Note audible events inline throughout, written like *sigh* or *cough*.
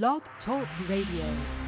Blog Talk Radio.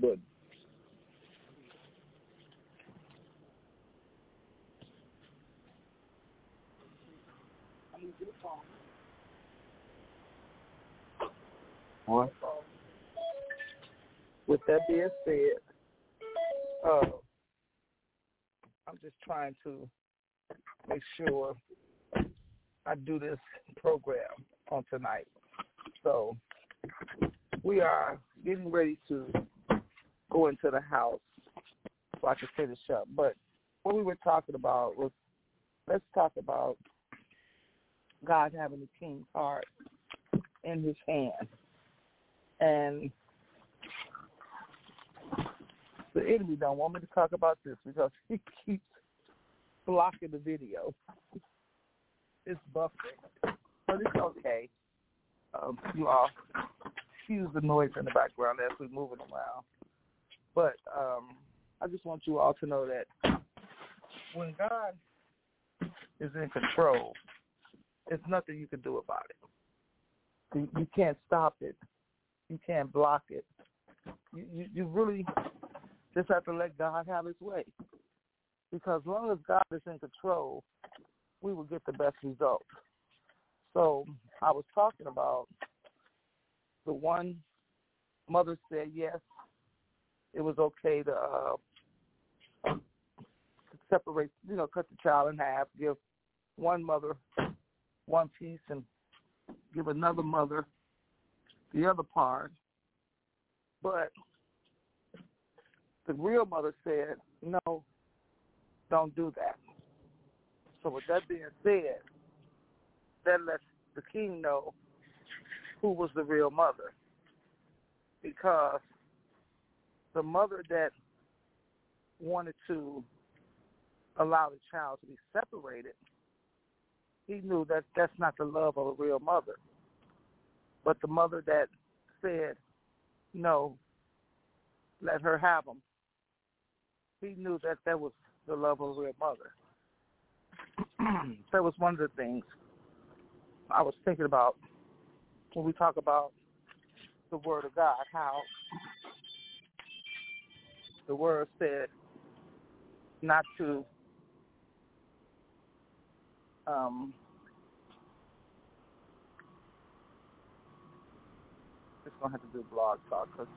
Button. What? With that being said, uh, I'm just trying to make sure I do this program on tonight. So we are getting ready to go into the house so I can finish up. But what we were talking about was let's talk about God having the king's heart in his hand. And the enemy don't want me to talk about this because *laughs* he keeps blocking the video. It's buffering, but it's okay. Um, you all excuse the noise in the background as we're moving around. But um, I just want you all to know that when God is in control, there's nothing you can do about it. You, you can't stop it. You can't block it. You, you, you really just have to let God have his way. Because as long as God is in control, we will get the best result. So I was talking about the one mother said yes, it was okay to uh, separate, you know, cut the child in half, give one mother one piece and give another mother the other part. But the real mother said, no, don't do that. So with that being said, that lets the king know who was the real mother. Because the mother that wanted to allow the child to be separated, he knew that that's not the love of a real mother. But the mother that said, no, let her have him, he knew that that was the love of a real mother. *clears throat* that was one of the things I was thinking about when we talk about the Word of God, how the Word said not to um, just gonna have to do blog talk because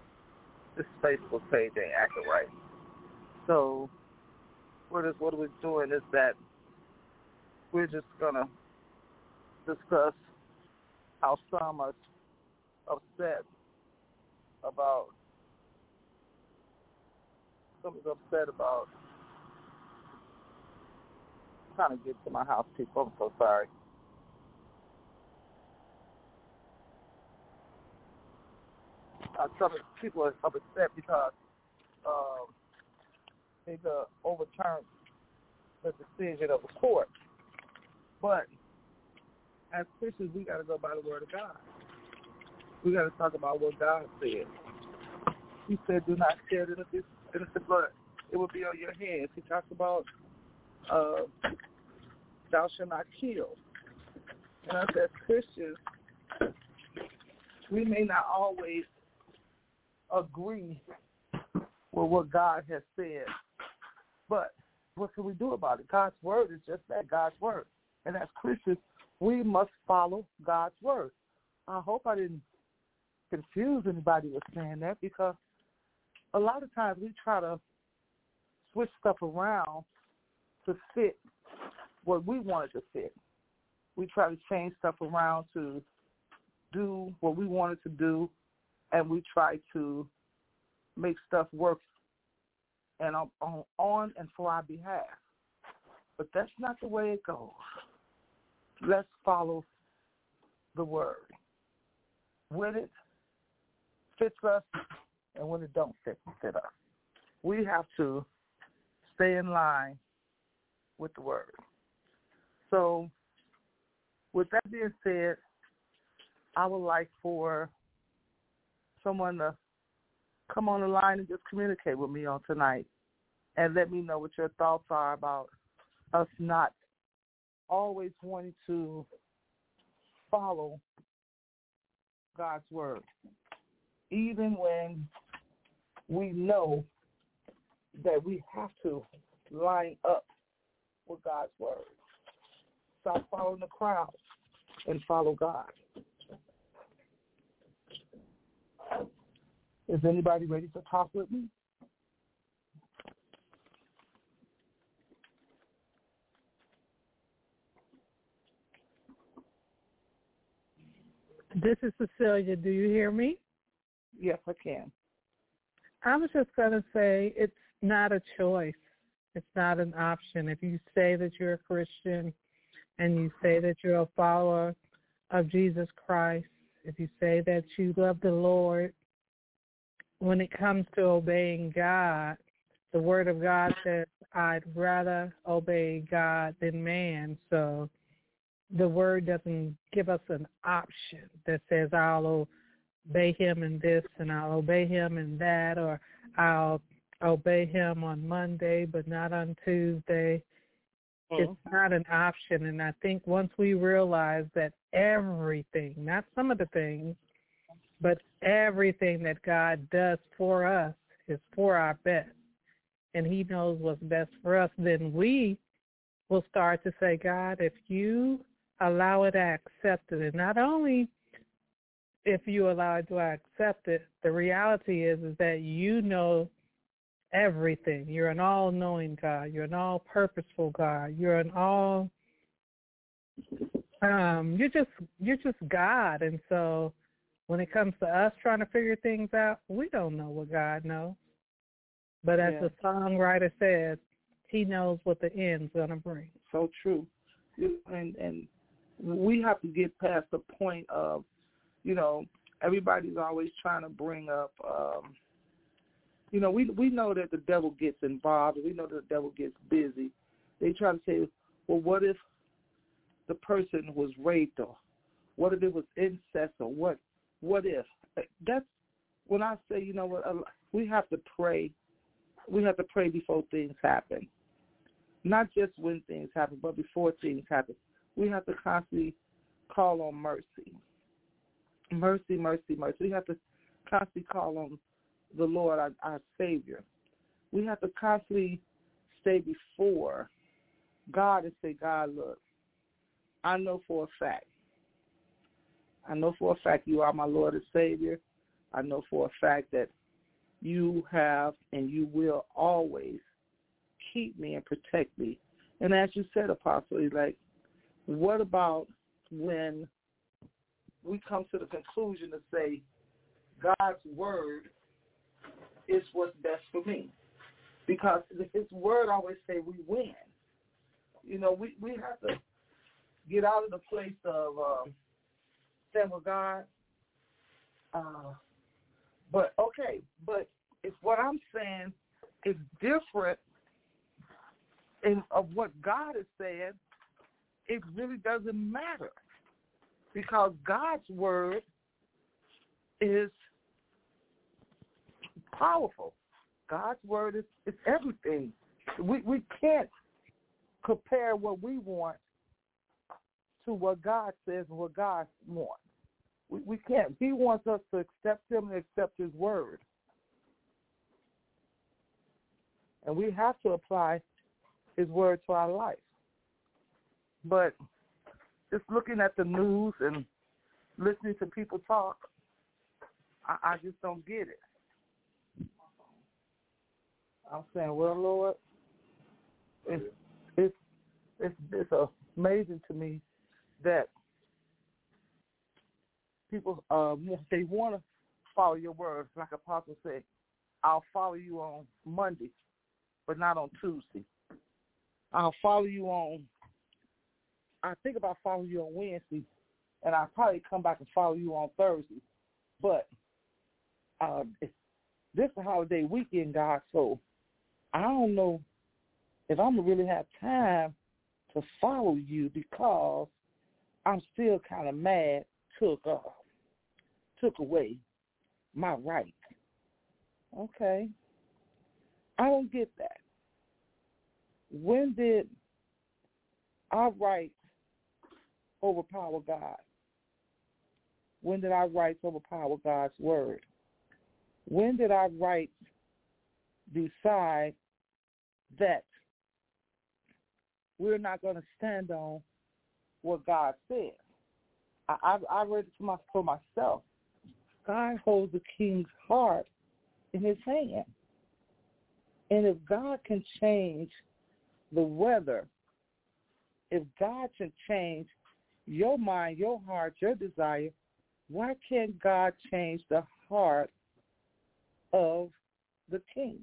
this Facebook page ain't acting right. So what is what we're doing is that we're just gonna discuss how some are upset about someone's upset about trying to get to my house people. I'm so sorry. Uh, some people are upset because um, they uh, overturned the decision of the court. But as Christians, we got to go by the word of God. We got to talk about what God said. He said, "Do not shed innocent blood; it will be on your hands." He talks about, uh, "Thou shalt not kill." And us as Christians, we may not always agree with what God has said, but what can we do about it? God's word is just that, God's word. And as Christians, we must follow God's word. I hope I didn't confuse anybody with saying that because a lot of times we try to switch stuff around to fit what we wanted to fit. We try to change stuff around to do what we wanted to do, and we try to make stuff work and on, on and for our behalf. But that's not the way it goes. Let's follow the word. When it fits us and when it don't fit, fit us. We have to stay in line with the word. So with that being said, I would like for someone to come on the line and just communicate with me on tonight and let me know what your thoughts are about us not always wanting to follow God's word, even when we know that we have to line up with God's word. Stop following the crowd and follow God. Is anybody ready to talk with me? This is Cecilia. Do you hear me? Yes, I can. I was just going to say it's not a choice. It's not an option. If you say that you're a Christian and you say that you're a follower of Jesus Christ, if you say that you love the Lord, when it comes to obeying God, the Word of God says, I'd rather obey God than man. So the Word doesn't give us an option that says, I'll obey him in this and I'll obey him in that, or I'll obey him on Monday but not on Tuesday. Mm-hmm. It's not an option. And I think once we realize that everything, not some of the things, but everything that God does for us is for our best. And he knows what's best for us. Then we will start to say, God, if you allow it, I accept it. And not only if you allow it do I accept it, the reality is is that you know everything. You're an all knowing God. You're an all purposeful God. You're an all um you're just you're just God and so when it comes to us trying to figure things out, we don't know what God knows. But as yeah. the songwriter says, he knows what the end's gonna bring. So true. And and we have to get past the point of, you know, everybody's always trying to bring up um you know, we we know that the devil gets involved. We know that the devil gets busy. They try to say, well, what if the person was raped, or what if it was incest, or what what if? That's when I say, you know what, we have to pray. We have to pray before things happen, not just when things happen, but before things happen. We have to constantly call on mercy, mercy, mercy, mercy. We have to constantly call on the Lord, our, our Savior. We have to constantly stay before God and say, God, look, I know for a fact. I know for a fact you are my Lord and Savior. I know for a fact that you have and you will always keep me and protect me. And as you said, Apostle, like, what about when we come to the conclusion to say God's word is what's best for me. Because his word always say we win. You know, we, we have to get out of the place of um, saying, well, God, uh, but okay, but if what I'm saying is different in, of what God is saying, it really doesn't matter because God's word is powerful. God's word is, is everything. We we can't compare what we want to what God says and what God wants. We, we can't. He wants us to accept Him and accept His word, and we have to apply His word to our life. But just looking at the news and listening to people talk, I, I just don't get it. I'm saying, well, Lord, it's it's it's it's amazing to me that people uh they want to follow your words, like Apostle said. I'll follow you on Monday, but not on Tuesday. I'll follow you on. I think about following you on Wednesday, and I'll probably come back and follow you on Thursday. But uh, this is holiday weekend, God, so I don't know if I'm gonna really have time to follow you because I'm still kind of mad took off. took away my right. Okay. I don't get that. When did our rights overpower God? When did our rights overpower God's word? When did our rights decide that we're not going to stand on what God says? I, I, I read it my, for myself. God holds the king's heart in his hand. And if God can change the weather, if God can change your mind, your heart, your desire, why can't God change the heart of the king?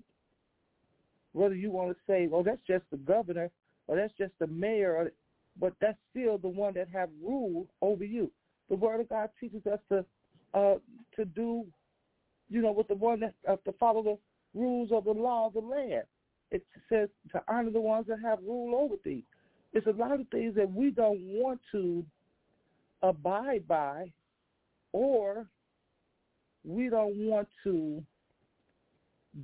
Whether you want to say, well, that's just the governor or that's just the mayor, or, but that's still the one that have rule over you. The word of God teaches us to uh, to do, you know, with the one that uh, to follow the rules of the law of the land. It says to honor the ones that have rule over thee. It's a lot of things that we don't want to abide by, or we don't want to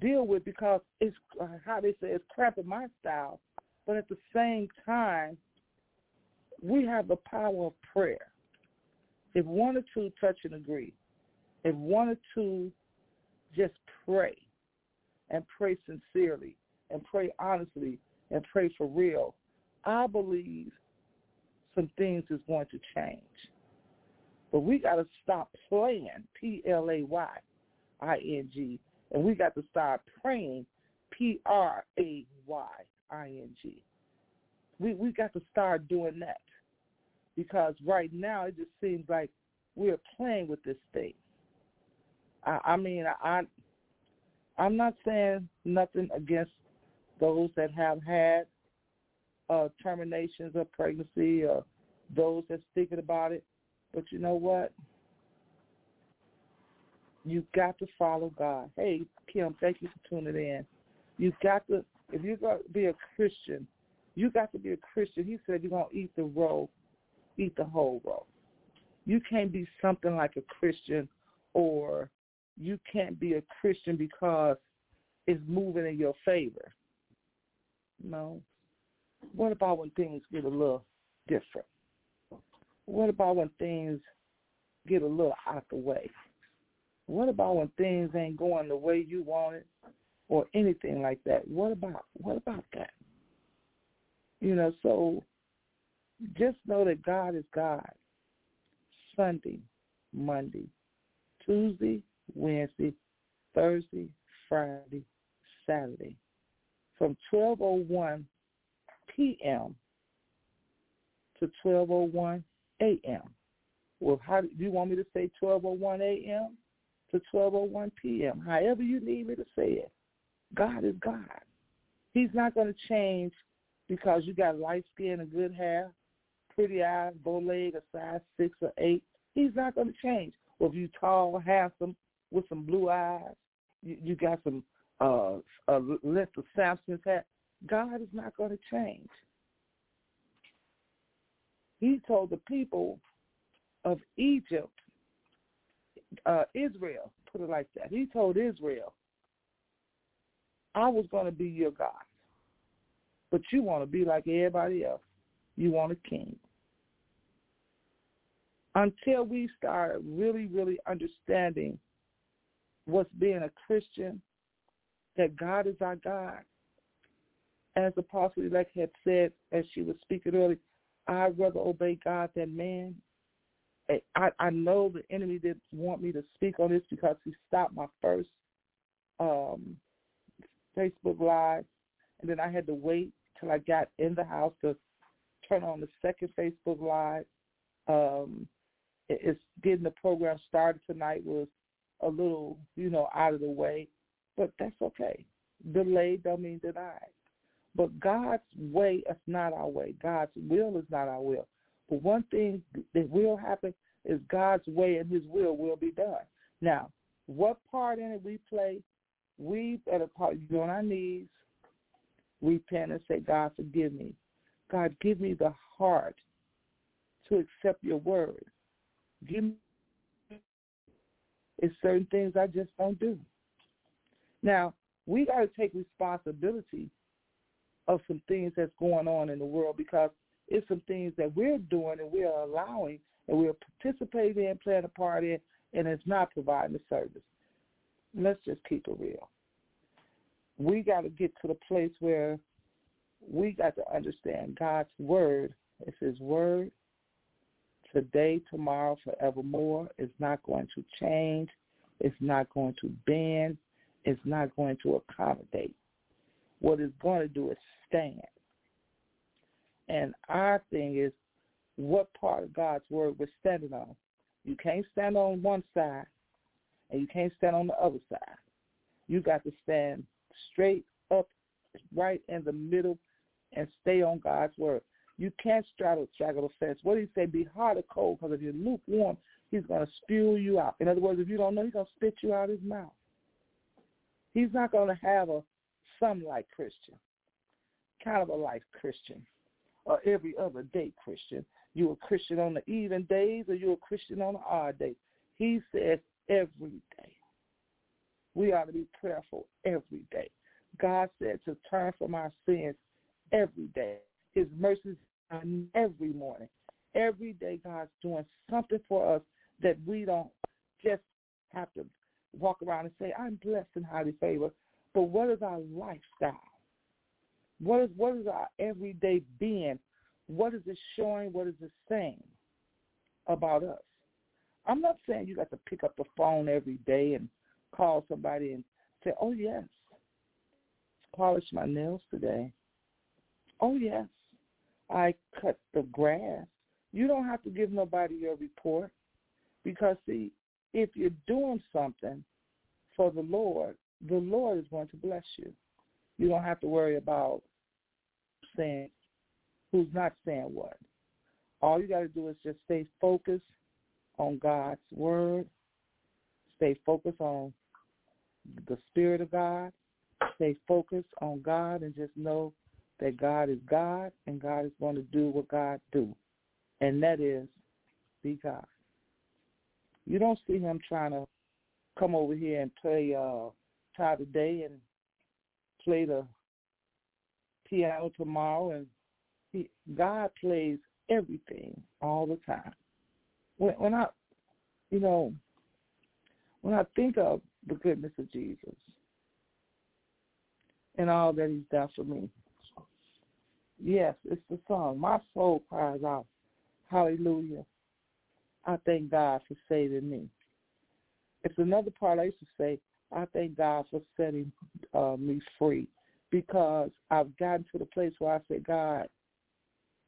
deal with because it's uh, how they say it's cramping my style. But at the same time, we have the power of prayer. If one or two touch and agree, if one or two just pray and pray sincerely and pray honestly and pray for real, I believe some things is going to change. But we got to stop playing, P-L-A-Y-I-N-G, and we got to start praying, P-R-A-Y-I-N-G. We we got to start doing that because right now it just seems like we're playing with this thing. I, I mean, I, I'm not saying nothing against those that have had uh, terminations of pregnancy or those that's thinking about it. But you know what? You've got to follow God. Hey, Kim, thank you for tuning in. You've got to, if you're going to be a Christian, you got to be a Christian. He said you're going to eat the roll, eat the whole roll. You can't be something like a Christian or you can't be a Christian because it's moving in your favor. No. What about when things get a little different? What about when things get a little out the way? What about when things ain't going the way you want it or anything like that? What about what about that? You know, so just know that God is God. Sunday, Monday, Tuesday, Wednesday, Thursday, Friday, Saturday, from 12:01 p.m. to 12:01 a.m. Well, how do you want me to say 12:01 a.m. to 12:01 p.m.? However you need me to say it. God is God. He's not going to change because you got light skin and good hair, pretty eyes, bow leg, a size six or eight. He's not going to change. Or if you tall, handsome, with some blue eyes, you, you got some uh, a list of Samson's hat. God is not going to change. He told the people of Egypt, uh, Israel, put it like that. He told Israel, I was going to be your God. But you want to be like everybody else. You want a king. Until we start really, really understanding what's being a Christian, that God is our God. As the Apostle Elect had said as she was speaking earlier, I'd rather obey God than man. I, I know the enemy didn't want me to speak on this because he stopped my first um, Facebook Live, and then I had to wait till I got in the house to turn on the second Facebook Live. Um, it's getting the program started tonight was a little, you know, out of the way, but that's okay. Delayed don't mean denied. But God's way is not our way. God's will is not our will. But one thing that will happen is God's way and his will will be done. Now, what part in it we play, we better get on our knees, repent and say, God, forgive me. God, give me the heart to accept your word. Give me It's certain things I just don't do. Now, we got to take responsibility of some things that's going on in the world because it's some things that we're doing and we're allowing and we're participating in, playing a part in, and it's not providing the service. Let's just keep it real. We got to get to the place where we got to understand God's word. It's his word today, tomorrow, forevermore. It's not going to change. It's not going to bend. It's not going to accommodate. What it's going to do is stand. And our thing is, what part of God's word we're standing on. You can't stand on one side, and you can't stand on the other side. You got to stand straight up, right in the middle, and stay on God's word. You can't straddle, straddle the fence. What did he say? Be hot or cold, because if you're lukewarm, he's going to spew you out. In other words, if you don't know, he's going to spit you out of his mouth. He's not going to have a some-like Christian, kind of a life Christian, or every other day Christian. You a Christian on the even days, or you a Christian on the odd days. He says every day. We ought to be prayerful every day. God said to turn from our sins every day. His mercies are every morning. Every day God's doing something for us that we don't just have to walk around and say, I'm blessed and highly favored. But what is our lifestyle? What is what is our everyday being? What is it showing? What is it saying about us? I'm not saying you got to pick up the phone every day and call somebody and say, "Oh yes, polished my nails today." Oh yes, I cut the grass. You don't have to give nobody your report because see, if you're doing something for the Lord, the Lord is going to bless you. You don't have to worry about saying who's not saying what. All you got to do is just stay focused on God's word. Stay focused on the Spirit of God. Stay focused on God and just know that God is God and God is going to do what God do. And that is be God. You don't see him trying to come over here and play uh today and play the piano tomorrow and he, God plays everything all the time. When, when I, you know, when I think of the goodness of Jesus and all that he's done for me, yes, it's the song. My soul cries out, hallelujah. I thank God for saving me. It's another part I used to say, I thank God for setting uh, me free because I've gotten to the place where I say, God,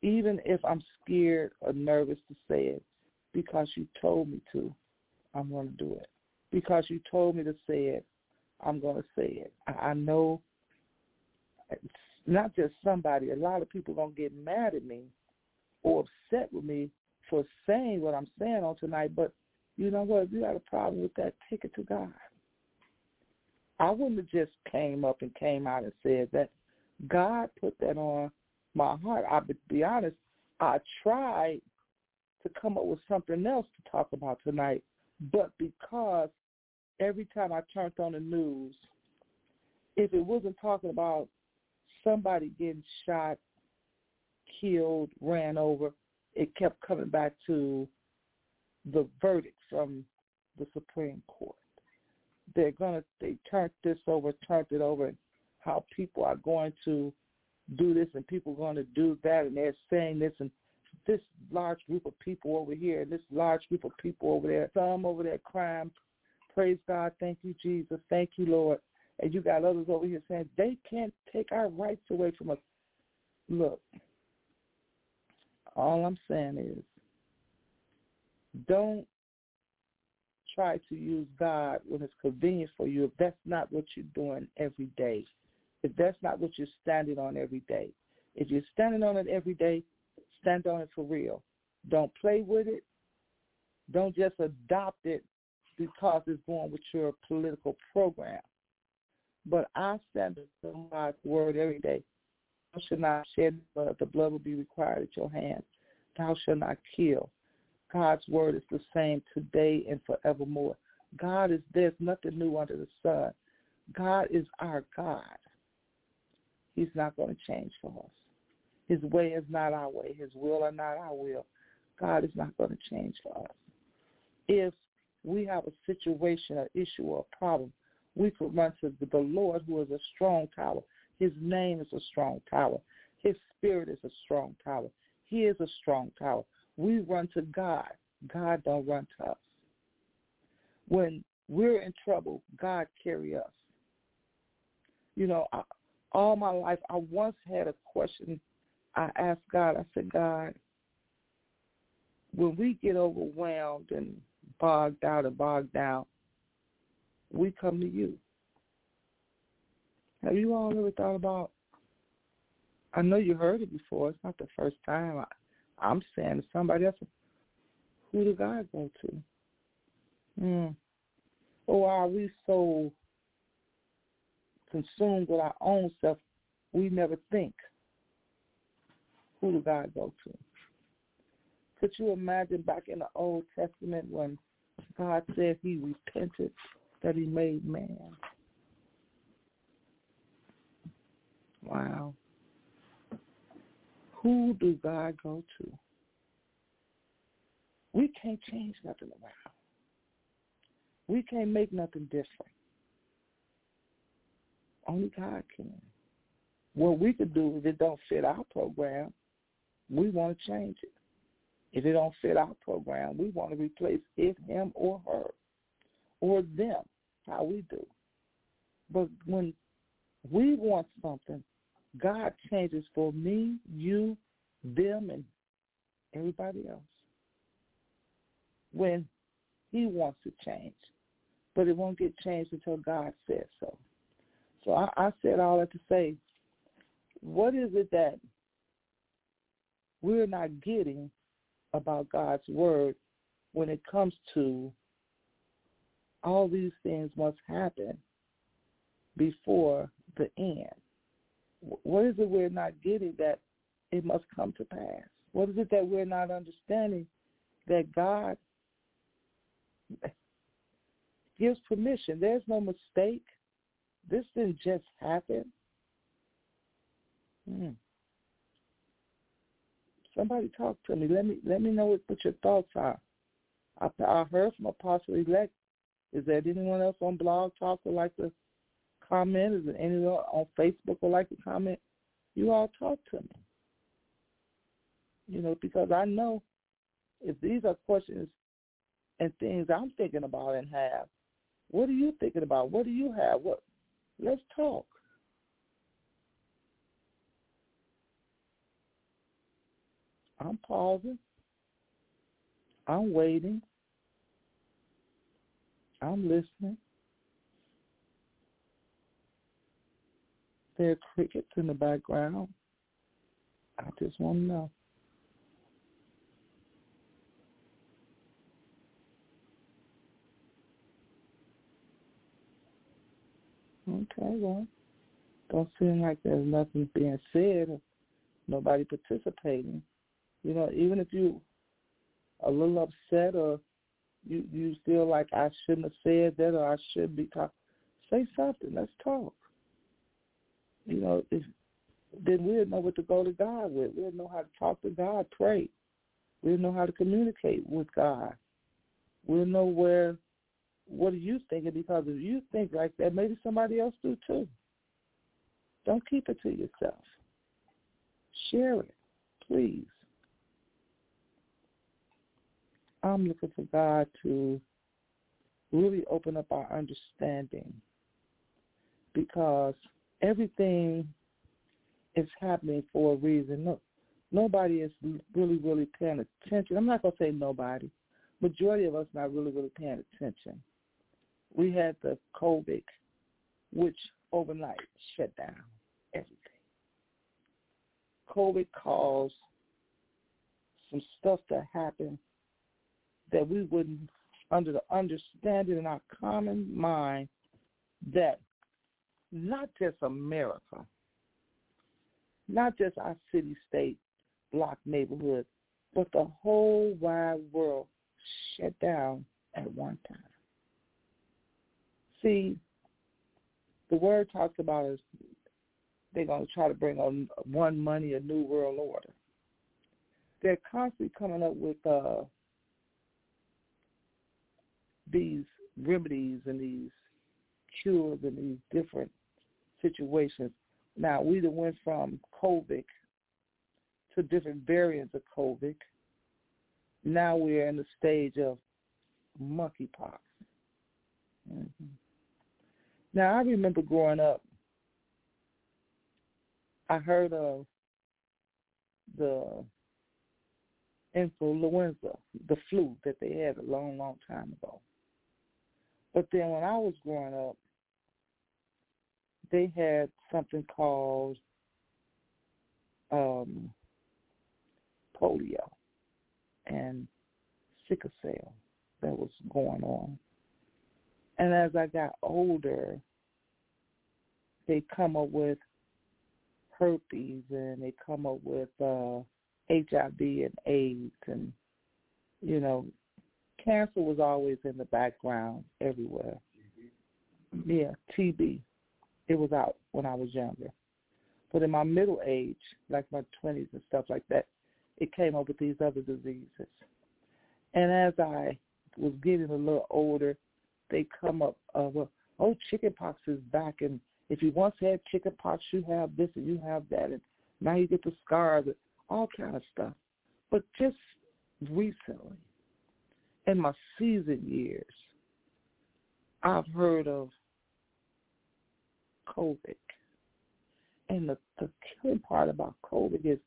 even if I'm scared or nervous to say it, because you told me to, I'm going to do it. Because you told me to say it, I'm going to say it. I, I know it's not just somebody. A lot of people are going to get mad at me or upset with me for saying what I'm saying on tonight, but you know what? If you got a problem with that, take it to God. I wouldn't have just came up and came out and said that. God put that on my heart. I would be honest, I tried to come up with something else to talk about tonight, but because every time I turned on the news, if it wasn't talking about somebody getting shot, killed, ran over, it kept coming back to the verdict from the Supreme Court. They're gonna they turned this over, turned it over, how people are going to do this and people are going to do that, and they're saying this and this large group of people over here, and this large group of people over there, some over there crying, praise God, thank you Jesus, thank you Lord, and you got others over here saying they can't take our rights away from us. Look, all I'm saying is don't try to use God when it's convenient for you if that's not what you're doing every day. If that's not what you're standing on every day. If you're standing on it every day, stand on it for real. Don't play with it. Don't just adopt it because it's going with your political program. But I stand on God's word every day. Thou shalt not shed blood, the blood will be required at your hands. Thou shalt not kill. God's word is the same today and forevermore. God is there's nothing new under the sun. God is our God. He's not going to change for us. His way is not our way. His will are not our will. God is not going to change for us. If we have a situation, an issue, or a problem, we could run to the Lord who is a strong tower. His name is a strong tower. His spirit is a strong tower. He is a strong tower. We run to God. God don't run to us. When we're in trouble, God carry us. You know, I, all my life, I once had a question. I asked God, I said, God, when we get overwhelmed and bogged out and bogged down, we come to you. Have you all ever thought about? I know you heard it before. It's not the first time. I, I'm saying to somebody else, who do God go to? Hmm. Or are we so consumed with our own self, we never think, who do God go to? Could you imagine back in the Old Testament when God said he repented that he made man? Wow. Who do God go to? We can't change nothing around. We can't make nothing different. Only God can. What we could do if it don't fit our program, we want to change it. If it don't fit our program, we want to replace it, him, or her, or them, how we do. But when we want something, God changes for me, you, them, and everybody else. When he wants to change. But it won't get changed until God says so. So I, I said all that to say, what is it that we're not getting about God's word when it comes to all these things must happen before the end. What is it we're not getting that it must come to pass? What is it that we're not understanding that God gives permission? There's no mistake. This didn't just happen. Hmm. Somebody talk to me. Let me let me know what, what your thoughts are. I, I heard from Apostle Elect. Is there anyone else on Blog Talk would like to comment? Is there anyone on Facebook would like to comment? You all talk to me. You know, because I know if these are questions and things I'm thinking about and have, what are you thinking about? What do you have? What? Let's talk. I'm pausing. I'm waiting. I'm listening. There crickets in the background. I just want to know. Okay, well, don't seem like there's nothing being said nobody participating. You know, even if you a little upset or you you feel like I shouldn't have said that or I should be talking, say something. Let's talk. You know, then we'll know what to go to God with. We'll know how to talk to God, pray. We'll know how to communicate with God. We'll know where what are you thinking because if you think like that, maybe somebody else do too. Don't keep it to yourself. Share it, please. I'm looking for God to really open up our understanding because everything is happening for a reason. No, nobody is really, really paying attention. I'm not going to say nobody. Majority of us not really, really paying attention. We had the COVID, which overnight shut down everything. COVID caused some stuff to happen that we wouldn't, under the understanding in our common mind, that not just America, not just our city, state, block, neighborhood, but the whole wide world shut down at one time. See, the word talks about is they're going to try to bring on one money, a new world order. They're constantly coming up with uh, these remedies and these cures and these different situations. Now, we went from COVID to different variants of COVID. Now we're in the stage of monkeypox. Mm-hmm. Now, I remember growing up, I heard of the influenza, the flu that they had a long, long time ago. But then when I was growing up, they had something called um, polio and sickle cell that was going on. And as I got older, they come up with herpes and they come up with uh, HIV and AIDS and you know, cancer was always in the background everywhere. Yeah, TB. It was out when I was younger. But in my middle age, like my 20s and stuff like that, it came up with these other diseases. And as I was getting a little older, they come up, uh, well, oh, chickenpox is back, and if you once had chickenpox, you have this and you have that, and now you get the scars, and all kind of stuff. But just recently, in my season years, I've heard of COVID. And the, the killing part about COVID is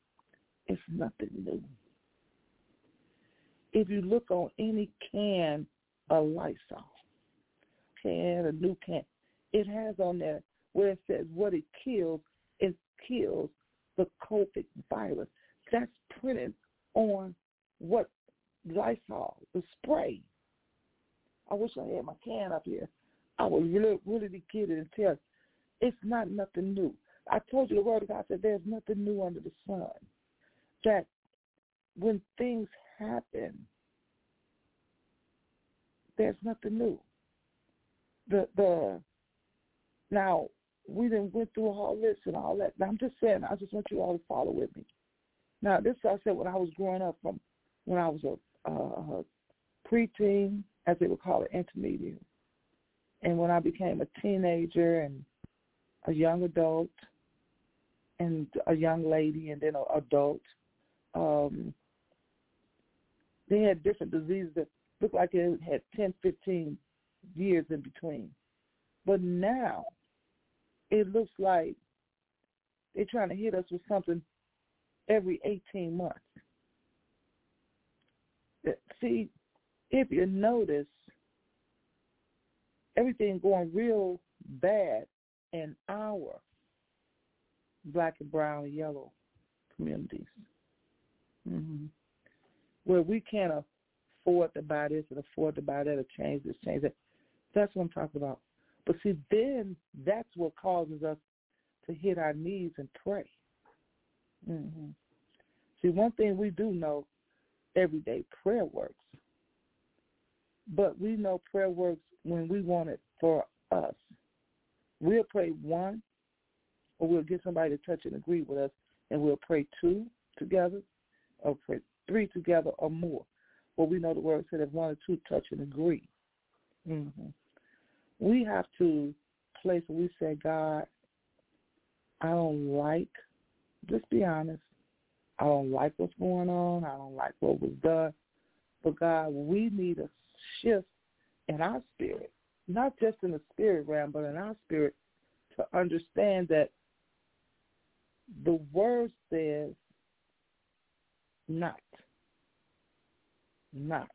it's nothing new. If you look on any can of Lysol, can, a new can, it has on there where it says what it kills, it kills the COVID virus. That's printed on what Lysol, the spray. I wish I had my can up here. I would really, really be kidding and tell it's not nothing new. I told you the word of God said there's nothing new under the sun. That when things happen, there's nothing new. The the now we didn't went through all this and all that. Now, I'm just saying, I just want you all to follow with me. Now, this I said when I was growing up, from when I was a, a preteen, as they would call it, intermediate, and when I became a teenager and a young adult and a young lady and then an adult. Um, they had different diseases that looked like it had 10, 15 years in between. But now it looks like they're trying to hit us with something every 18 months. See, if you notice, everything going real bad in our black and brown and yellow communities, mm-hmm. where we can't afford to buy this and afford to buy that or change this, change that. That's what I'm talking about. But see, then that's what causes us to hit our knees and pray. Mm-hmm. See, one thing we do know, everyday prayer works. But we know prayer works when we want it for us. We'll pray one, or we'll get somebody to touch and agree with us, and we'll pray two together, or pray three together or more. Well, we know the word said if one or two touch and agree. Mm-hmm. We have to place where we say, God, I don't like, just be honest, I don't like what's going on. I don't like what was done. But God, we need a shift in our spirit not just in the spirit realm, but in our spirit, to understand that the word says not, not,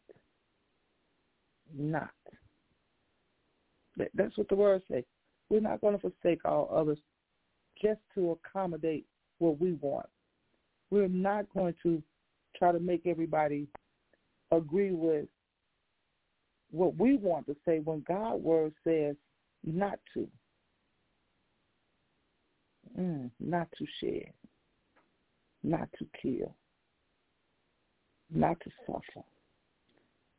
not. That's what the word says. We're not going to forsake all others just to accommodate what we want. We're not going to try to make everybody agree with what we want to say when God's word says not to. Mm, not to share, not to kill, not to suffer,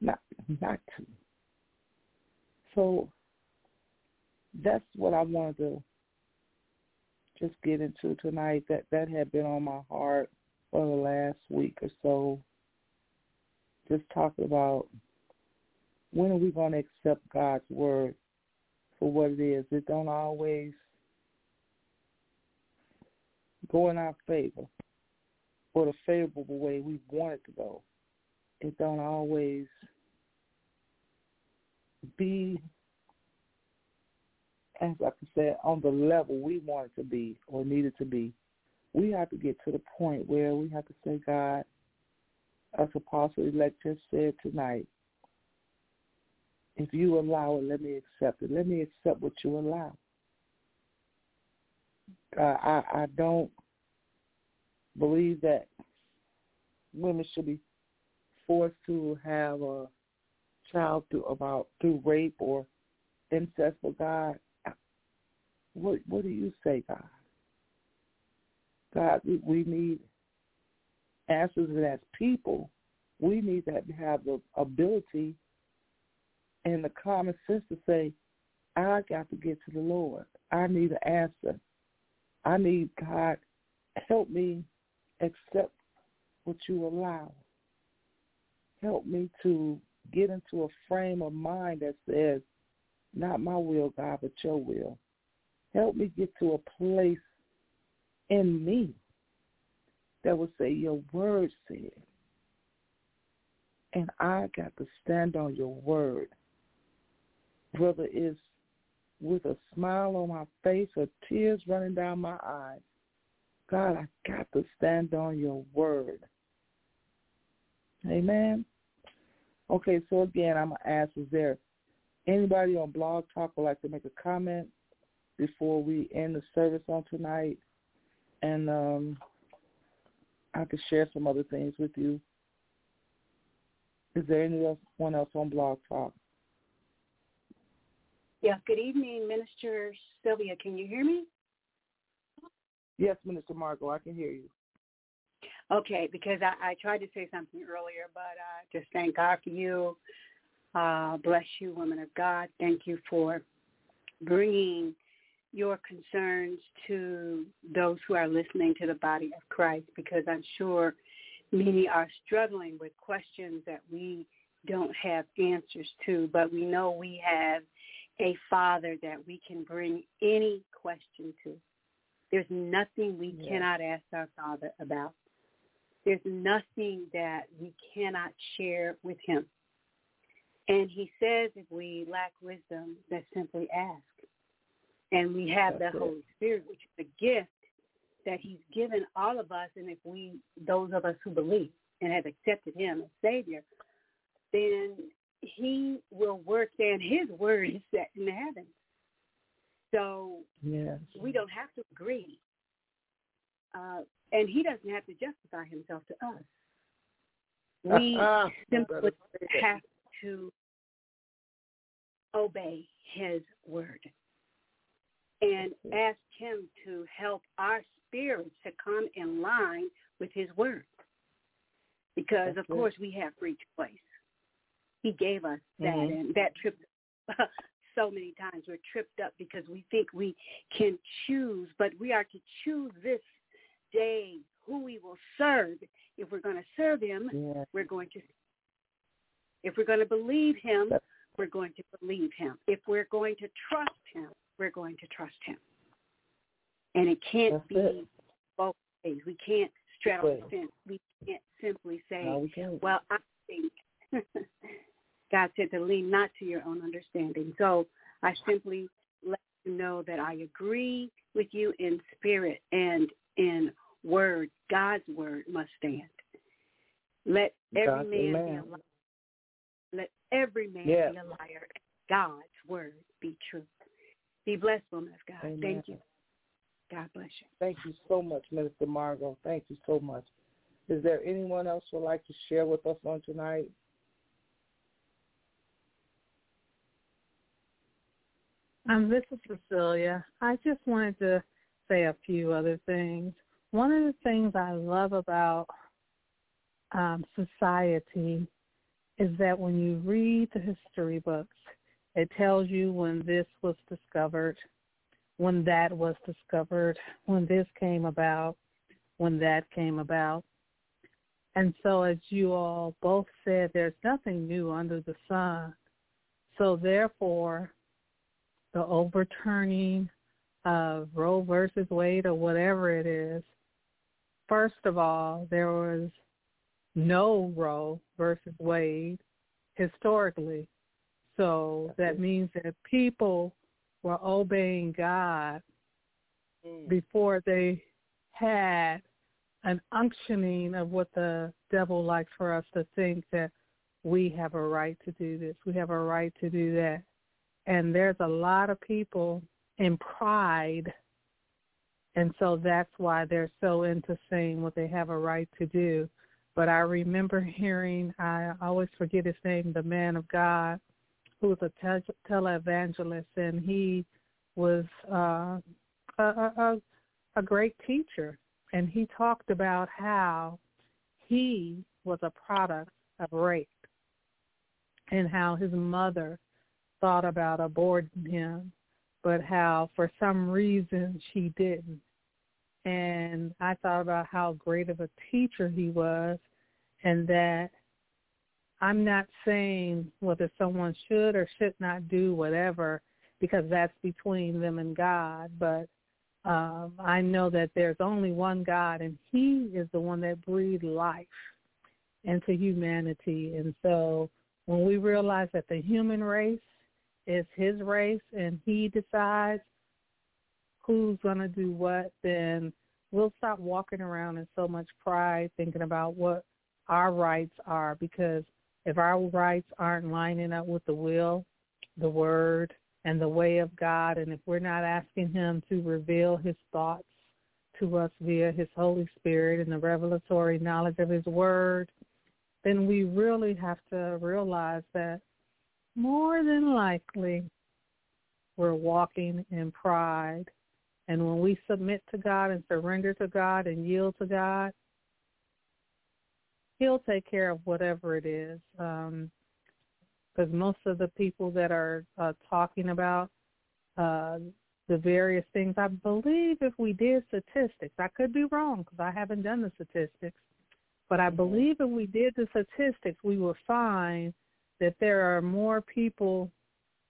not not to. So that's what I wanted to just get into tonight. That that had been on my heart for the last week or so. Just talking about when are we going to accept God's word for what it is. It don't always go in our favor or the favorable way we want it to go. It don't always be, as I can say, on the level we want it to be or need it to be. We have to get to the point where we have to say, God, as Apostle elect just said tonight, if you allow it, let me accept it. Let me accept what you allow. Uh, I I don't believe that women should be forced to have a child through about through rape or incest. But God, what what do you say, God? God, we, we need answers, and as people, we need to have the ability and the common sense to say, I got to get to the Lord. I need an answer. I need God help me accept what you allow. Help me to get into a frame of mind that says, not my will, God, but your will. Help me get to a place in me that will say your word said. And I got to stand on your word whether it's with a smile on my face or tears running down my eyes. God, I got to stand on your word. Amen. Okay, so again, I'm going to ask, is there anybody on Blog Talk would like to make a comment before we end the service on tonight? And um, I could share some other things with you. Is there anyone else on Blog Talk? Yes, good evening, Minister Sylvia. Can you hear me? Yes, Minister Margot, I can hear you. Okay, because I, I tried to say something earlier, but uh, just thank God for you. Uh, bless you, woman of God. Thank you for bringing your concerns to those who are listening to the body of Christ, because I'm sure many are struggling with questions that we don't have answers to, but we know we have a father that we can bring any question to. There's nothing we yes. cannot ask our father about. There's nothing that we cannot share with him. And he says if we lack wisdom, that simply ask. And we have That's the. Holy Spirit, which is a gift that he's given all of us. And if we, those of us who believe and have accepted him as Savior, then he will work and his word is set in heaven. So yes. we don't have to agree. Uh, and he doesn't have to justify himself to us. We *laughs* simply have to obey his word and ask him to help our spirits to come in line with his word. Because, That's of course, we have free choice. He gave us that, mm-hmm. and that tripped *laughs* so many times. We're tripped up because we think we can choose, but we are to choose this day who we will serve. If we're going to serve him, yeah. we're going to. If we're going to believe him, we're going to believe him. If we're going to trust him, we're going to trust him. And it can't That's be it. both ways. We can't straddle the fence. We can't simply say, no, we can't. "Well, I think." God said to lean not to your own understanding. So I simply let you know that I agree with you in spirit and in word. God's word must stand. Let every God, man amen. be a liar. Let every man be a liar. God's word be true. Be blessed, woman of God. Amen. Thank you. God bless you. Thank you so much, Minister Margot. Thank you so much. Is there anyone else who would like to share with us on tonight? Um, this is Cecilia. I just wanted to say a few other things. One of the things I love about um, society is that when you read the history books, It tells you when this was discovered, when that was discovered, when this came about, when that came about. And so as you all both said, there's nothing new under the sun. So therefore, the overturning of Roe versus Wade or whatever it is, first of all, there was no Roe versus Wade historically. So that means that people were obeying God mm. before they had an unctioning of what the devil likes for us to think that we have a right to do this, we have a right to do that. And there's a lot of people in pride and so that's why they're so into saying what they have a right to do. But I remember hearing, I always forget his name, the man of God, who was a televangelist, and he was uh, a, a, a great teacher. And he talked about how he was a product of rape and how his mother thought about aborting him, but how for some reason she didn't. And I thought about how great of a teacher he was and that I'm not saying whether someone should or should not do whatever because that's between them and God, but um, I know that there's only one God and he is the one that breathed life into humanity. And so when we realize that the human race is his race and he decides who's going to do what, then we'll stop walking around in so much pride thinking about what our rights are because if our rights aren't lining up with the will, the word, and the way of God, and if we're not asking him to reveal his thoughts to us via his Holy Spirit and the revelatory knowledge of his word, then we really have to realize that more than likely we're walking in pride. And when we submit to God and surrender to God and yield to God, he'll take care of whatever it is. Um, because most of the people that are uh, talking about uh, the various things, I believe if we did statistics, I could be wrong because I haven't done the statistics, but I mm-hmm. believe if we did the statistics, we will find that there are more people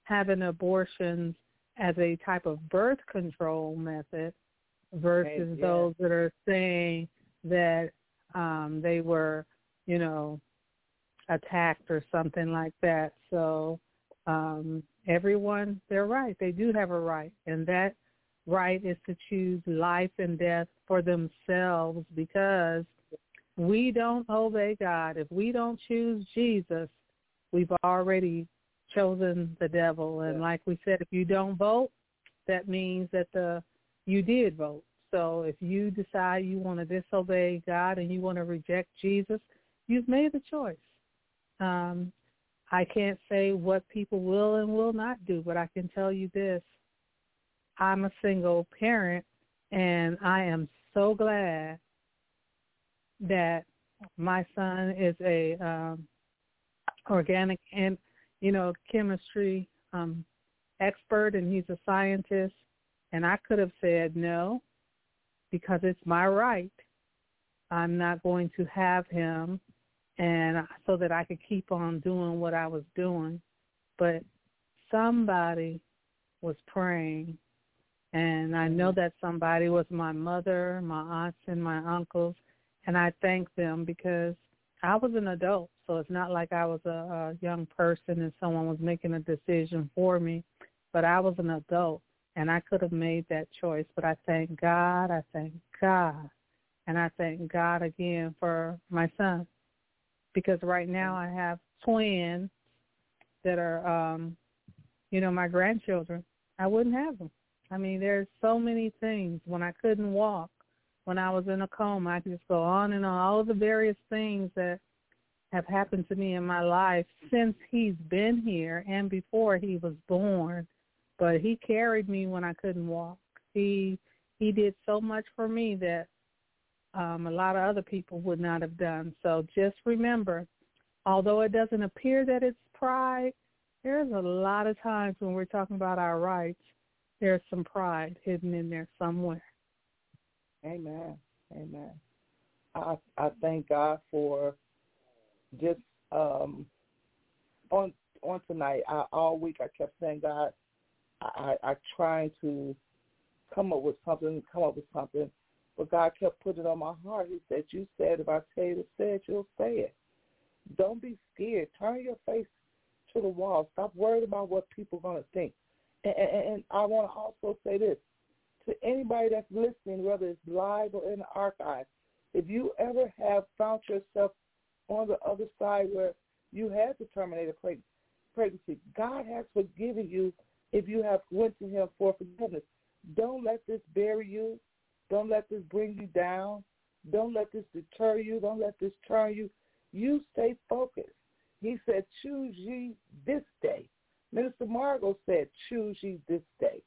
having abortions as a type of birth control method versus yeah. those that are saying that um, they were you know, attacked or something like that. So um, everyone, they're right. They do have a right. And that right is to choose life and death for themselves because we don't obey God. If we don't choose Jesus, we've already chosen the devil. And like we said, if you don't vote, that means that the you did vote. So if you decide you want to disobey God and you want to reject Jesus, you've made the choice. Um, I can't say what people will and will not do, but I can tell you this. I'm a single parent, and I am so glad that my son is a um, organic and you know chemistry um, expert, and he's a scientist. And I could have said no because it's my right. I'm not going to have him and so that I could keep on doing what I was doing. But somebody was praying, and I know that somebody was my mother, my aunts, and my uncles, and I thank them because I was an adult, so it's not like I was a, a young person and someone was making a decision for me, but I was an adult, and I could have made that choice. But I thank God, I thank God, and I thank God again for my son because right now I have twins that are, um, you know, my grandchildren. I wouldn't have them. I mean, there's so many things. When I couldn't walk, when I was in a coma, I could just go on and on. All the various things that have happened to me in my life since he's been here and before he was born. But he carried me when I couldn't walk. He he did so much for me that um, a lot of other people would not have done. So just remember, although it doesn't appear that it's pride, there's a lot of times when we're talking about our rights, there's some pride hidden in there somewhere. Amen. Amen. I I thank God for just um on on tonight. I, all week I kept saying, God, I I trying to come up with something, come up with something, but God kept putting it on my heart. He said, "You said if I tell you to say it, you'll say it. Don't be scared. Turn your face to the wall. Stop worrying about what people are going to think." And, and, and I want to also say this to anybody that's listening, whether it's live or in the archive, if you ever have found yourself on the other side where you had to terminate a pregnancy, God has forgiven you if you have went to him for forgiveness. Don't let this bury you. Don't let this bring you down. Don't let this deter you. Don't let this turn you. You stay focused. He said, choose ye this day. Minister Margot said, choose ye this day.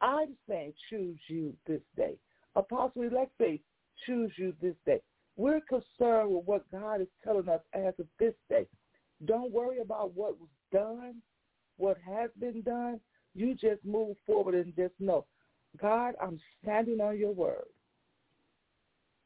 I'm saying choose you this day. Apostle elect say, choose you this day. We're concerned with what God is telling us as of this day. Don't worry about what was done, what has been done. You just move forward and just know, God, I'm standing on your word.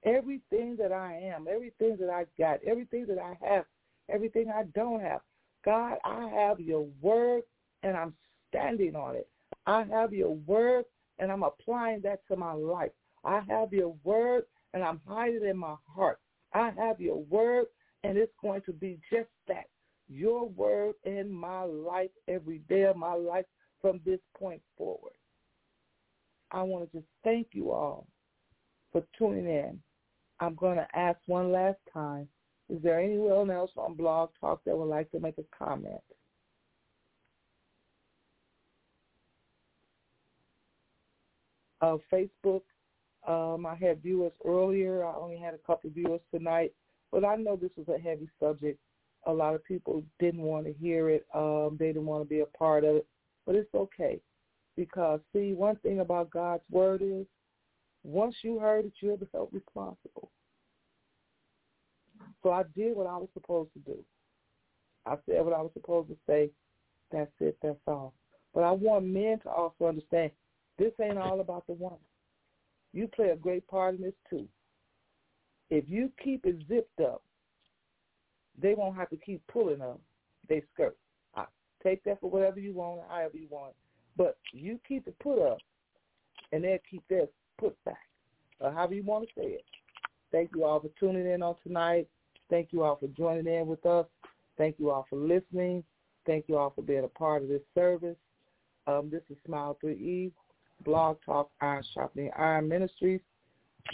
Everything that I am, everything that I got, everything that I have, everything I don't have, God, I have your word and I'm standing on it. I have your word and I'm applying that to my life. I have your word and I'm hiding in my heart. I have your word and it's going to be just that. Your word in my life every day of my life from this point forward. I want to just thank you all for tuning in. I'm going to ask one last time, is there anyone else on Blog Talk that would like to make a comment? uh, Facebook. Um, I had viewers earlier. I only had a couple viewers tonight, but I know this was a heavy subject. A lot of people didn't want to hear it. Um, they didn't want to be a part of it, but it's okay because see, one thing about God's word is, once you heard it, you're the self responsible. So I did what I was supposed to do. I said what I was supposed to say. That's it. That's all. But I want men to also understand this ain't all about the woman. You play a great part in this too. If you keep it zipped up, they won't have to keep pulling up their skirt. I take that for whatever you want, however you want. But you keep it put up, and they'll keep theirs put back, or however you want to say it. Thank you all for tuning in on tonight. Thank you all for joining in with us. Thank you all for listening. Thank you all for being a part of this service. Um, this is Smile 3E. Blog Talk Iron Sharpening Iron Ministries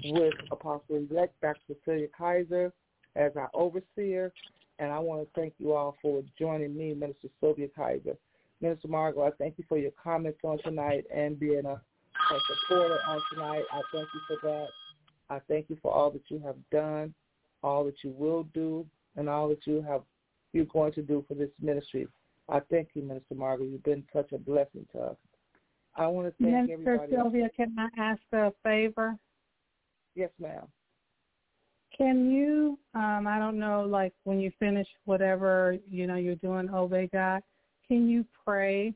with Apostle Elect Dr. Cecilia Kaiser as our overseer. And I want to thank you all for joining me, Minister Sylvia Kaiser. Minister Margot, I thank you for your comments on tonight and being a, a supporter on tonight. I thank you for that. I thank you for all that you have done, all that you will do, and all that you have you're going to do for this ministry. I thank you, Minister Margot. You've been such a blessing to us. I want to thank Minister everybody. Sylvia, can I ask a favor? Yes, ma'am. Can you, um, I don't know, like when you finish whatever, you know, you're doing, obey God, can you pray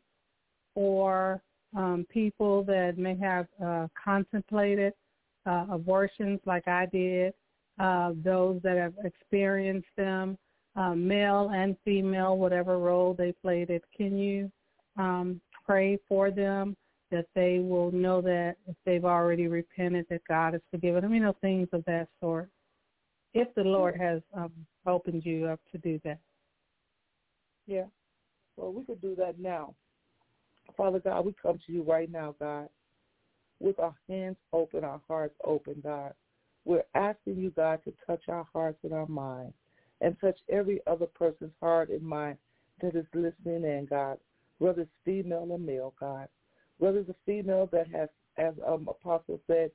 for um, people that may have uh, contemplated uh, abortions like I did, uh, those that have experienced them, uh, male and female, whatever role they played it. Can you um, pray for them that they will know that if they've already repented, that God has forgiven them, you know, things of that sort. If the Lord has um, opened you up to do that. Yeah. Well, we could do that now. Father God, we come to you right now, God, with our hands open, our hearts open, God. We're asking you, God, to touch our hearts and our minds and touch every other person's heart and mind that is listening in, God, whether it's female or male, God whether it's a female that has, as um, Apostle said,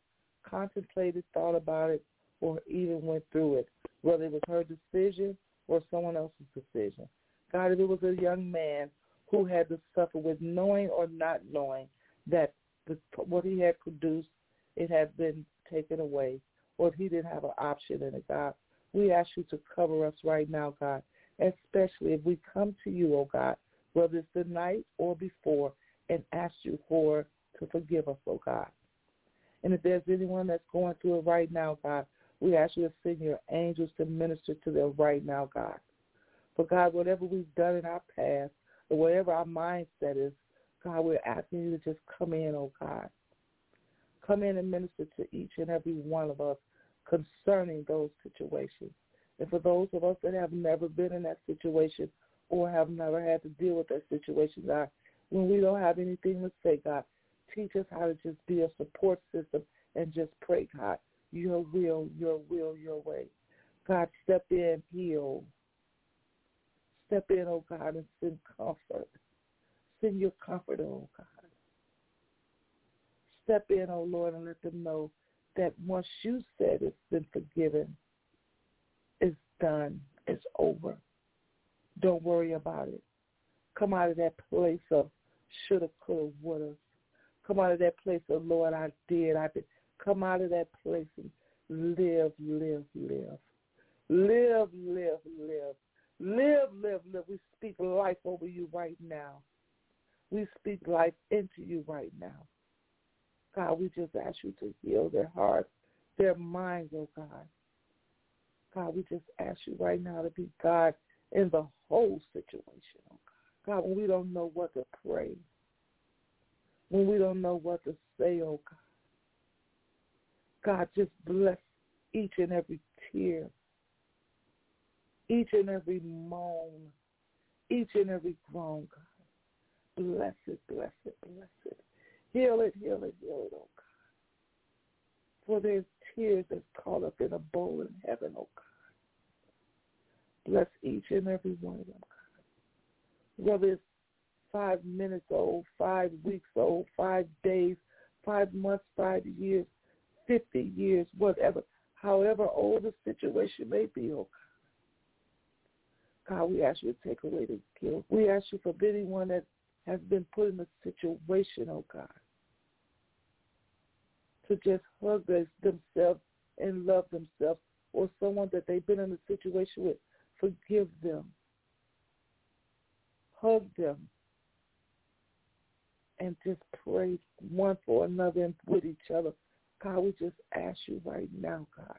contemplated, thought about it, or even went through it, whether it was her decision or someone else's decision. God, if it was a young man who had to suffer with knowing or not knowing that the, what he had produced, it had been taken away, or if he didn't have an option in it, God, we ask you to cover us right now, God, especially if we come to you, oh God, whether it's the night or before, and ask you for to forgive us, oh God. And if there's anyone that's going through it right now, God, we ask you to send your angels to minister to them right now, God. For God, whatever we've done in our past, or whatever our mindset is, God, we're asking you to just come in, oh God. Come in and minister to each and every one of us concerning those situations. And for those of us that have never been in that situation or have never had to deal with that situation, God, when we don't have anything to say, God, teach us how to just be a support system and just pray, God, your will, your will, your way. God, step in, heal. Step in, oh God, and send comfort. Send your comfort, oh God. Step in, oh Lord, and let them know that once you said it's been forgiven, it's done, it's over. Don't worry about it. Come out of that place of shoulda, coulda, woulda. Come out of that place of Lord, I did, I did. Come out of that place and live, live, live. Live, live, live. Live, live, live. We speak life over you right now. We speak life into you right now. God, we just ask you to heal their hearts, their minds, oh God. God, we just ask you right now to be God in the whole situation, oh God. When we don't know what to pray, when we don't know what to say, oh God. God, just bless each and every tear, each and every moan, each and every groan, God. Bless it, bless it, bless it. Heal it, heal it, heal it, oh God. For there's tears that's caught up in a bowl in heaven, oh God. Bless each and every one of them. Whether it's five minutes old, five weeks old, five days, five months, five years, 50 years, whatever, however old the situation may be, oh God. God, we ask you to take away the guilt. We ask you for anyone that has been put in a situation, oh God, to just hug themselves and love themselves, or someone that they've been in a situation with, forgive them. Hug them. And just pray one for another and with each other. God, we just ask you right now, God.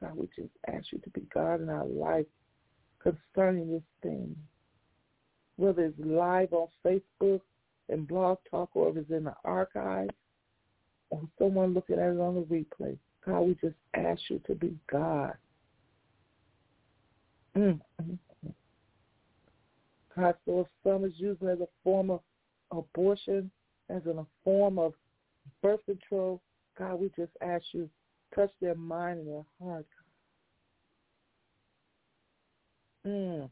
God, we just ask you to be God in our life concerning this thing whether it's live on Facebook and Blog Talk or if it's in the archives or someone looking at it on the replay. God, we just ask you to be God. Mm-hmm. So some is using as a form of abortion, as in a form of birth control, God, we just ask you touch their mind and their heart. Mm.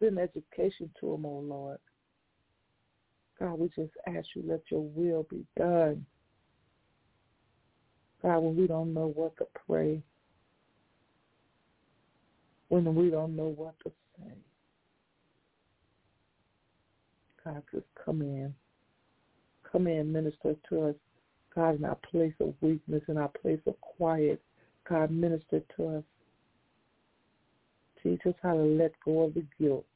Send education to them, oh Lord. God, we just ask you, let your will be done. God, when we don't know what to pray, when we don't know what to God, just come in. Come in, minister to us. God, in our place of weakness, in our place of quiet, God, minister to us. Teach us how to let go of the guilt.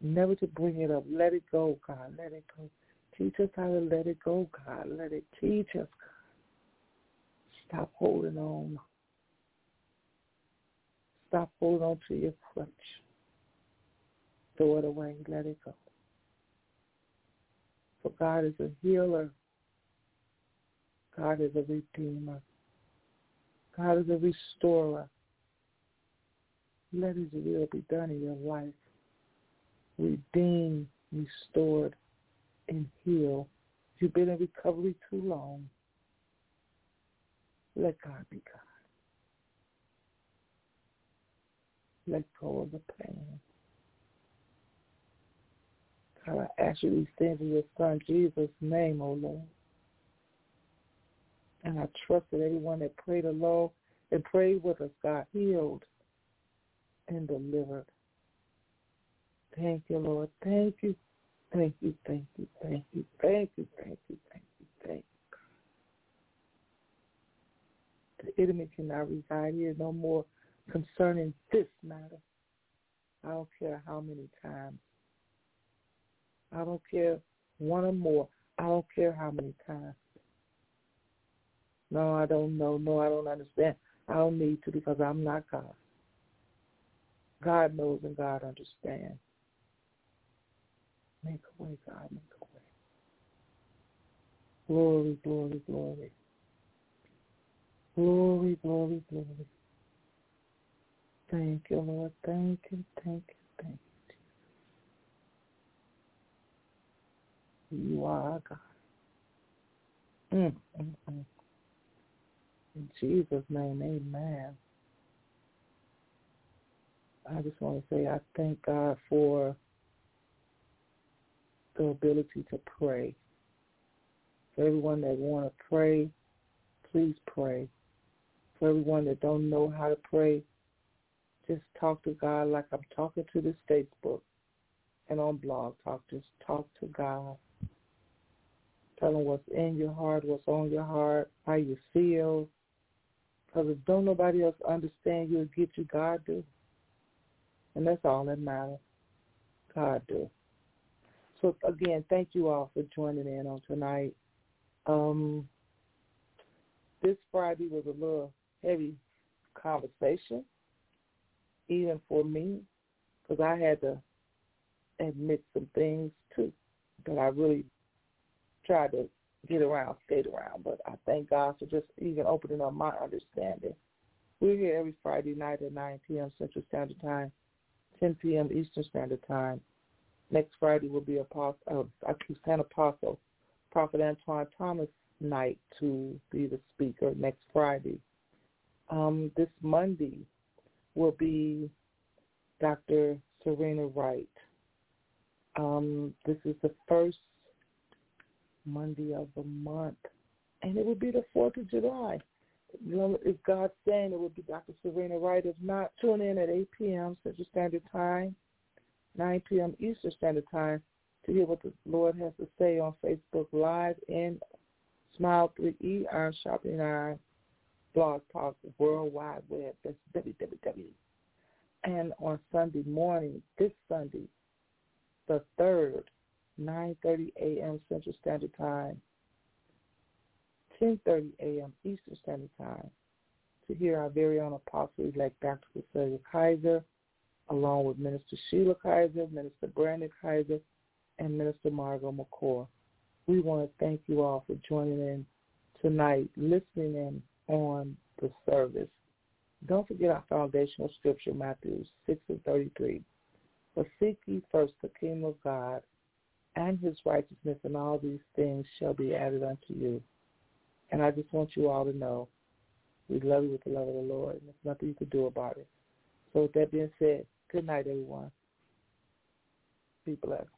Never to bring it up. Let it go, God. Let it go. Teach us how to let it go, God. Let it teach us, God. Stop holding on. Stop holding on to your crutch. Throw it away. Let it go. For God is a healer. God is a redeemer. God is a restorer. Let his will be done in your life. Redeem, restored, and heal. You've been in recovery too long. Let God be God. Let go of the pain. God, I ask you these things in your son Jesus' name, O oh Lord. And I trust that everyone that prayed along and prayed with us, God, healed and delivered. Thank you, Lord. Thank you. Thank you, thank you, thank you, thank you, thank you, thank you, thank you. The enemy cannot reside here no more. Concerning this matter. I don't care how many times. I don't care one or more. I don't care how many times. No, I don't know. No, I don't understand. I don't need to because I'm not God. God knows and God understands. Make a way, God, make a way. Glory, glory, glory. Glory, glory, glory. Thank you, Lord. Thank you, thank you, thank you. You are God. Mm, mm, mm. In Jesus' name, amen. I just want to say I thank God for the ability to pray. For everyone that want to pray, please pray. For everyone that don't know how to pray, just talk to God like I'm talking to this Facebook and on Blog Talk. Just talk to God. Tell him what's in your heart, what's on your heart, how you feel. Because if don't nobody else understand you or get you, God do. And that's all that matters. God do. So again, thank you all for joining in on tonight. Um, this Friday was a little heavy conversation, even for me, because I had to admit some things too that I really tried to get around, skate around. But I thank God for just even opening up my understanding. We're here every Friday night at 9 p.m. Central Standard Time, 10 p.m. Eastern Standard Time. Next Friday will be Apostle, uh, I keep saying Apostle, Prophet Antoine Thomas night to be the speaker next Friday. Um, this Monday will be Dr. Serena Wright. Um, this is the first Monday of the month, and it will be the 4th of July. You know, if God's saying it will be Dr. Serena Wright. If not, tune in at 8 p.m. Central Standard Time, 9 p.m. Eastern Standard Time to hear what the Lord has to say on Facebook Live and Smile 3E, Iron Shopping Iron, Blog Talk, World Wide Web. That's www. And on Sunday morning, this Sunday, the 3rd, 9.30 a.m. Central Standard Time, 10.30 a.m. Eastern Standard Time, to hear our very own Apostle-elect Dr. Cecilia Kaiser, along with Minister Sheila Kaiser, Minister Brandon Kaiser, and Minister Margot McCoy. We want to thank you all for joining in tonight, listening in on the service. Don't forget our foundational scripture, Matthew 6 and 33. But seek ye first the kingdom of God and his righteousness, and all these things shall be added unto you. And I just want you all to know we love you with the love of the Lord, and there's nothing you can do about it. So with that being said, good night, everyone. Be blessed.